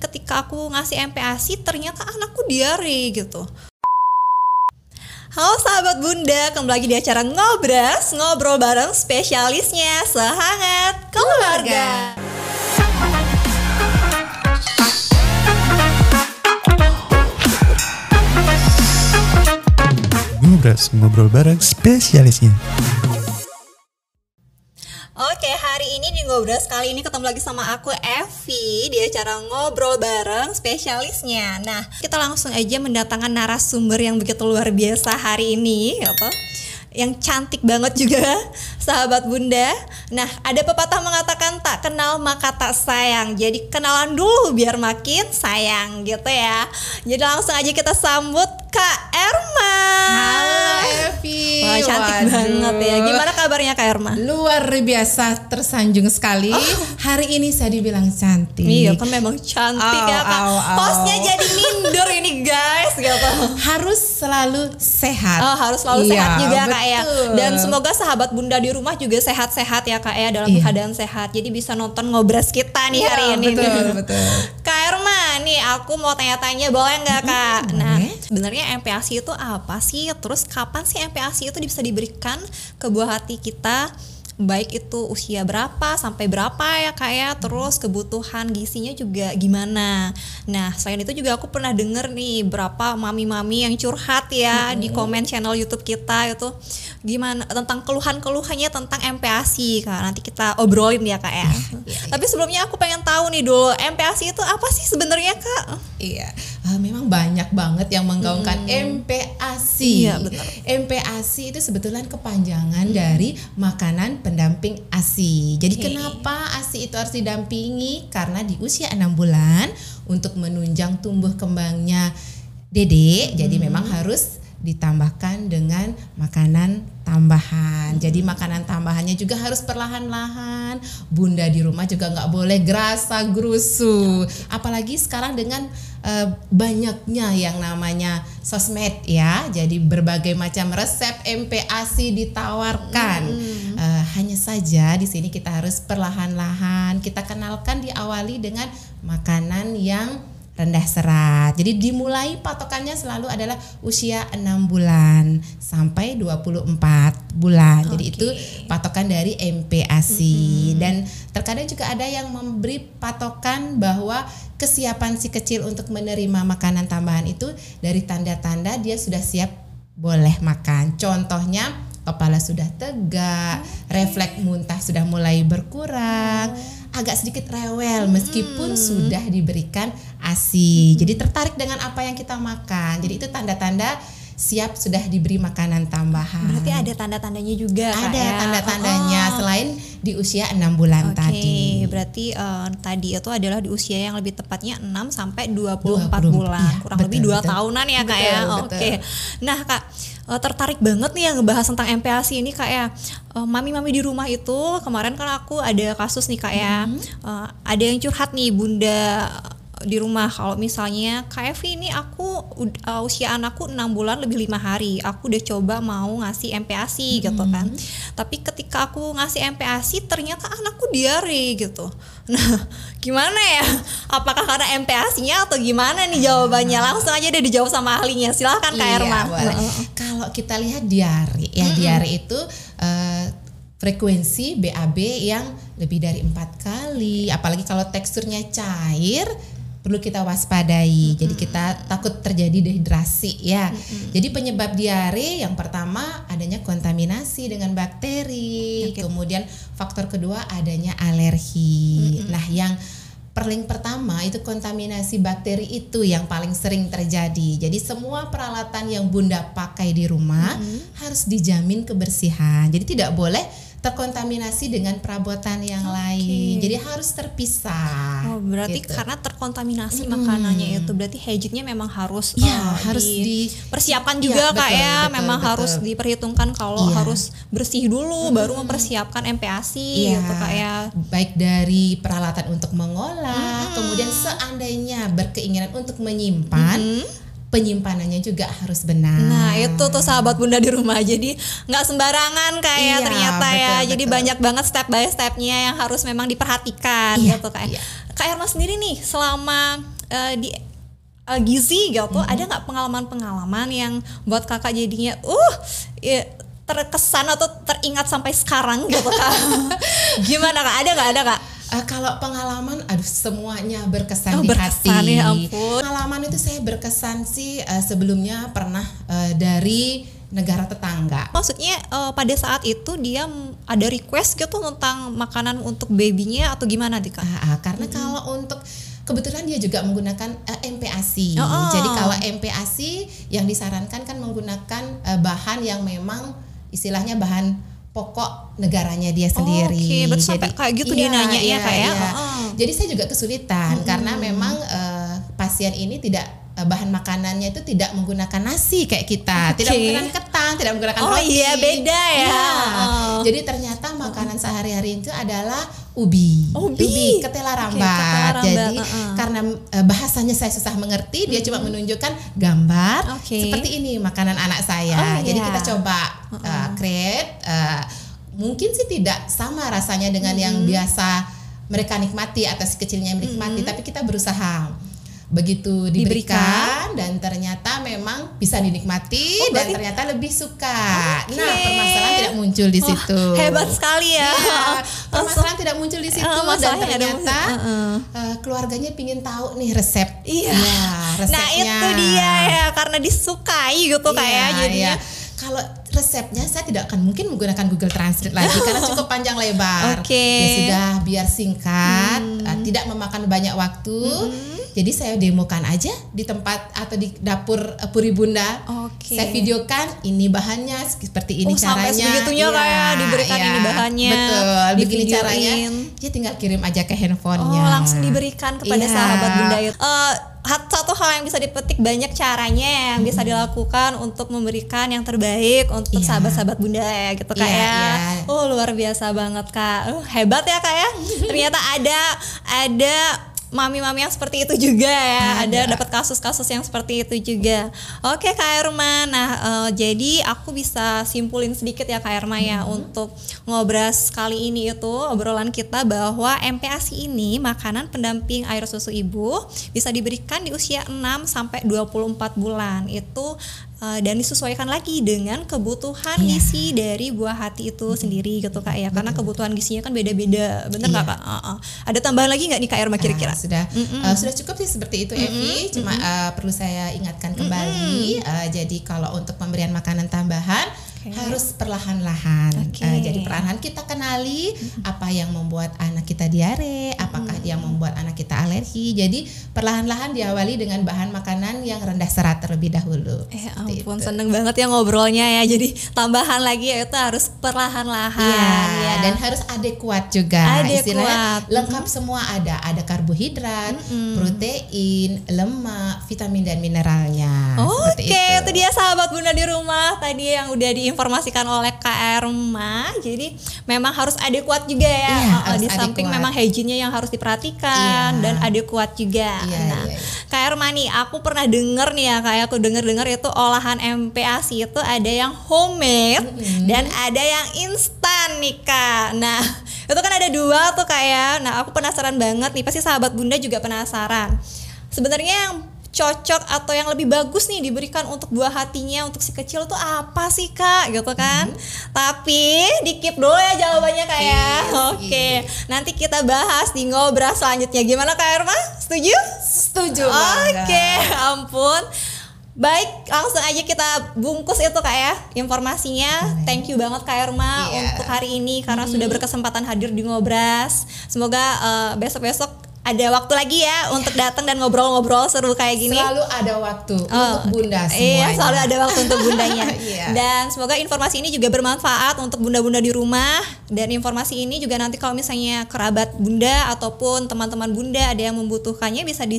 ketika aku ngasih MPASI ternyata anakku diare gitu. Halo sahabat bunda, kembali lagi di acara Ngobras Ngobrol bareng spesialisnya sehangat keluarga Ngobras, ngobrol bareng spesialisnya Oke, hari ini di Ngobras kali ini ketemu lagi sama aku Evi di acara Ngobrol bareng spesialisnya. Nah, kita langsung aja mendatangkan narasumber yang begitu luar biasa hari ini, apa? Yang cantik banget juga, sahabat Bunda. Nah, ada pepatah mengatakan tak kenal maka tak sayang. Jadi kenalan dulu biar makin sayang gitu ya. Jadi langsung aja kita sambut Kak Erma. Halo Evi. Wah, cantik Waduh. banget ya. Gimana kabarnya Kak Erma? Luar biasa tersanjung sekali. Hari ini saya dibilang cantik. Oh. Iya kan memang cantik Au, ya kak. au, au. Hostnya jadi minder ini guys gitu. Harus selalu sehat. Oh, harus selalu Iya, sehat juga kak ya. betul. Dan semoga sahabat bunda di rumah juga sehat-sehat ya kak ya dalam Iya. keadaan sehat. Jadi bisa nonton ngobras kita nih hari Iya, ini. betul, betul. Kak Erma, nih aku mau tanya-tanya boleh nggak kak? boleh. Nah, sebenarnya MPASI itu apa sih? Terus kapan sih MPASI itu bisa diberikan ke buah hati kita? Baik itu usia berapa sampai berapa ya kak ya? Terus kebutuhan gizinya juga gimana? Nah, selain itu juga aku pernah denger nih berapa mami-mami yang curhat ya di komen channel YouTube kita itu gimana tentang keluhan-keluhannya tentang MPASI kak. Nanti kita obrolin ya kak ya. Tapi sebelumnya aku pengen tahu nih dulu MPASI itu apa sih sebenarnya kak? Iya, Ah, memang banyak banget yang menggaungkan MPASI. Iya, benar. MPASI itu sebetulnya kepanjangan dari makanan pendamping ASI. Jadi Oke. kenapa ASI itu harus didampingi? Karena di usia enam bulan untuk menunjang tumbuh kembangnya Dede, jadi memang harus ditambahkan dengan makanan tambahan. Jadi makanan tambahannya juga harus perlahan-lahan. Bunda di rumah juga nggak boleh gerasa gerusu. Apalagi sekarang dengan eh, banyaknya yang namanya sosmed ya. Jadi berbagai macam resep MPASI ditawarkan. Eh, hanya saja di sini kita harus perlahan-lahan. Kita kenalkan diawali dengan makanan yang rendah serat. Jadi dimulai patokannya selalu adalah usia 6 bulan sampai 24 bulan. Jadi Oke. itu patokan dari MPASI dan terkadang juga ada yang memberi patokan bahwa kesiapan si kecil untuk menerima makanan tambahan itu dari tanda-tanda dia sudah siap boleh makan. Contohnya kepala sudah tegak, refleks muntah sudah mulai berkurang, agak sedikit rewel meskipun sudah diberikan ASI. Jadi tertarik dengan apa yang kita makan. Jadi itu tanda-tanda siap sudah diberi makanan tambahan. Berarti ada tanda-tandanya juga ada ya? tanda-tandanya Oh. selain di usia enam bulan Oke, tadi. berarti eh, tadi itu adalah di usia yang lebih tepatnya 6 sampai 24 20, bulan. iya, Kurang betul, lebih 2 betul. tahunan ya Kak ya. Oke. betul. Nah, Kak eh, tertarik banget nih yang ngebahas tentang MPASI ini Kak ya. Eh, Mami-mami di rumah itu kemarin kan aku ada kasus nih Kak ya. Mm-hmm. Eh, ada yang curhat nih Bunda di rumah. Kalau misalnya Evi ini aku uh, usia anakku 6 bulan lebih lima hari. Aku udah coba mau ngasih MPASI gitu kan. Tapi ketika aku ngasih MPASI ternyata anakku diare gitu. Nah gimana ya? Apakah karena MPASI-nya atau gimana nih jawabannya? Langsung aja deh dijawab sama ahlinya. Silahkan Kak Iya, Erma. Kalau kita lihat diare, ya diare itu eh, frekuensi BAB yang lebih dari empat kali, apalagi kalau teksturnya cair perlu kita waspadai. Jadi kita takut terjadi dehidrasi ya. Jadi penyebab diare yang pertama adanya kontaminasi dengan bakteri, kemudian faktor kedua adanya alergi. Nah, yang Perling pertama itu kontaminasi bakteri itu yang paling sering terjadi. Jadi semua peralatan yang Bunda pakai di rumah harus dijamin kebersihan. Jadi tidak boleh terkontaminasi dengan perabotan yang lain. Jadi harus terpisah. Oh, berarti gitu. karena terkontaminasi makanannya itu berarti hygiene memang harus Iya, eh, harus di- persiapkan Iya, juga kak betul, ya betul, memang betul. harus diperhitungkan kalau Iya. harus bersih dulu baru mempersiapkan MPASI Iya, gitu kak ya baik dari peralatan untuk mengolah, kemudian seandainya berkeinginan untuk menyimpan, penyimpanannya juga harus benar. Nah itu tuh sahabat bunda di rumah jadi nggak sembarangan kayak Iya, ternyata ya betul, jadi betul. banyak banget step by stepnya yang harus memang diperhatikan Iya, gitu kayak iya. Kak Irma sendiri nih selama eh, di eh, gizi gitu Mm-hmm. ada nggak pengalaman-pengalaman yang buat kakak jadinya uh ya, terkesan atau teringat sampai sekarang gitu kak gimana kak ada nggak ada kak Eh, kalau pengalaman, aduh semuanya berkesan Oh, di berkesan, hati. ya ampun. Pengalaman itu saya berkesan sih eh, sebelumnya pernah eh, dari negara tetangga. maksudnya eh, pada saat itu dia ada request gitu tentang makanan untuk babynya atau gimana nih kak Ah, ah, karena kalau untuk kebetulan dia juga menggunakan eh, MPASI. Oh, oh. Jadi kalau MPASI yang disarankan kan menggunakan eh, bahan yang memang istilahnya bahan pokok negaranya dia sendiri. Oke, berarti sampai kayak gitu dia nanya ya, Kak, ya? Oh. Jadi saya juga kesulitan karena memang eh, pasien ini tidak eh, bahan makanannya itu tidak menggunakan nasi kayak kita, tidak Oke. menggunakan ketan, tidak menggunakan Oh roti. iya, beda ya. Iya. Oh. Jadi ternyata makanan sehari-hari itu adalah ubi, Ubi. ketela Oke, rambat. ketela rambat, Jadi uh-uh. karena eh, bahasanya saya susah mengerti, dia cuma menunjukkan gambar Oke. seperti ini makanan anak saya. Oh, Jadi iya. kita coba eh, create. eh, mungkin sih tidak sama rasanya dengan yang biasa mereka nikmati atau si kecilnya menikmati, tapi kita berusaha. Begitu diberikan, dan ternyata memang bisa dinikmati Oh, dan ternyata lebih suka. Oke. Nah, permasalahan tidak muncul di situ. hebat sekali ya Iya, permasalahan tidak muncul di situ Eh, dan masalahnya ada ternyata eh, keluarganya pingin tahu nih resep. Iya. Ya, resepnya. nah itu dia ya karena disukai gitu kayak Iya, jadinya iya. Kalau resepnya saya tidak akan mungkin menggunakan Google Translate lagi karena cukup panjang lebar. Oke. Hmm. Ya sudah biar singkat, eh, tidak memakan banyak waktu. Jadi saya demokan aja di tempat atau di dapur eh, Puri Bunda. Oke. Saya videokan ini bahannya seperti ini Oh, sampai caranya. sebegitunya Iya, kayak diberikan iya. ini bahannya, Betul, begini caranya. Dia tinggal kirim aja ke Oh handphonenya. langsung diberikan kepada Iya. sahabat bunda itu. Eh, hat- satu hal yang bisa dipetik banyak caranya yang bisa dilakukan untuk memberikan yang terbaik untuk Iya. sahabat-sahabat bunda ya gitu kak Iya, ya. iya. Oh luar biasa banget kak. Uh, hebat ya kak ya. Ternyata ada ada mami-mami yang seperti itu juga ya. Ada, Ada. dapat kasus-kasus yang seperti itu juga. Oke Kak Irma. Nah, eh, jadi aku bisa simpulin sedikit ya Kak Irma ya untuk ngobras kali ini itu obrolan kita bahwa MPASI ini makanan pendamping air susu ibu bisa diberikan di usia 6 sampai 24 bulan. Itu eh, dan disesuaikan lagi dengan kebutuhan Iya. gizi dari buah hati itu sendiri gitu Kak ya. Karena kebutuhan gizinya kan beda-beda. Bener nggak Iya. Kak? Heeh. Ada tambahan lagi nggak nih Kak Irma kira-kira? Nah, sudah eh, sudah cukup sih seperti itu Evi cuma eh, perlu saya ingatkan kembali eh, jadi kalau untuk pemberian makanan tambahan Oke. harus perlahan-lahan. Eh, jadi perlahan kita kenali apa yang membuat anak kita diare apakah dia membuat anak kita alergi jadi perlahan-lahan diawali dengan bahan makanan yang rendah serat terlebih dahulu Eh Seperti ampun itu. seneng banget ya ngobrolnya ya Jadi tambahan lagi ya itu harus perlahan-lahan Iya, ya. dan harus adekuat juga. Adekuat. Istilahnya lengkap semua ada. Ada karbohidrat, protein, lemak, vitamin dan mineralnya. Oke, Seperti itu. dia sahabat bunda di rumah tadi yang udah diinformasikan oleh Kak Erma. Jadi memang harus adekuat juga ya. Iya, harus di samping adekuat. memang hygiene-nya yang harus diperhatikan Iya. dan adekuat juga. Iya, nah, iya, iya. Kak Erma nih, aku pernah denger nih ya, kayak aku denger-denger itu olahan MPASI itu ada yang homemade dan ada yang instan nih Kak. Nah, itu kan ada dua tuh Kak ya. Nah, aku penasaran banget nih, pasti sahabat Bunda juga penasaran. Sebenarnya yang cocok atau yang lebih bagus nih diberikan untuk buah hatinya untuk si kecil tuh apa sih kak? Gitu kan? Tapi dikip dulu ya jawabannya kak ya. Oke nanti kita bahas di ngobras selanjutnya. Gimana kak Erma setuju? Setuju Oke, ampun. Baik, langsung aja kita bungkus itu kak ya informasinya. Thank you banget kak Erma Iya. untuk hari ini karena sudah berkesempatan hadir di ngobras. Semoga eh, besok-besok ada waktu lagi ya untuk datang dan ngobrol-ngobrol seru kayak gini. Selalu ada waktu Oh, untuk bunda oke. semuanya. Iya, selalu ada waktu untuk bundanya. Iya. Dan semoga informasi ini juga bermanfaat untuk bunda-bunda di rumah. Dan informasi ini juga nanti kalau misalnya kerabat bunda ataupun teman-teman bunda ada yang membutuhkannya bisa di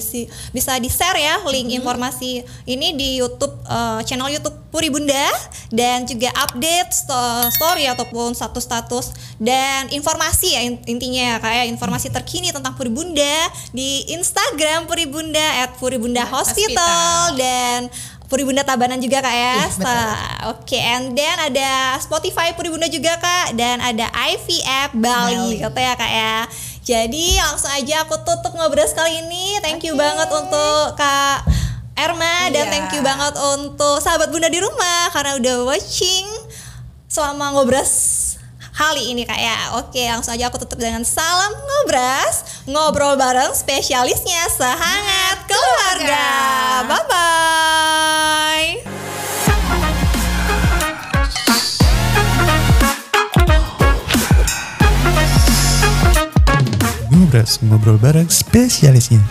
bisa di share ya link Mm-hmm. informasi ini di YouTube eh, channel YouTube Puri Bunda dan juga update sto- story ataupun status-status dan informasi ya in- intinya ya kayak informasi terkini tentang Puri Bunda di Instagram Puri Bunda at Puri Bunda Hospital, Hospital. dan Puri Bunda Tabanan juga kak ya. Iya, Oke, and then ada Spotify Puri Bunda juga kak dan ada IVF Bali, Bali. katanya kak ya. Jadi langsung aja aku tutup ngobrol kali ini. Thank you Oke. banget untuk kak Erma dan Iya. thank you banget untuk sahabat Bunda di rumah karena udah watching selama ngobras kali ini kak ya. Oke, langsung aja aku tutup dengan salam ngobras, ngobrol bareng spesialisnya sehangat keluarga. Bye bye. Ngobras, ngobrol bareng spesialisnya.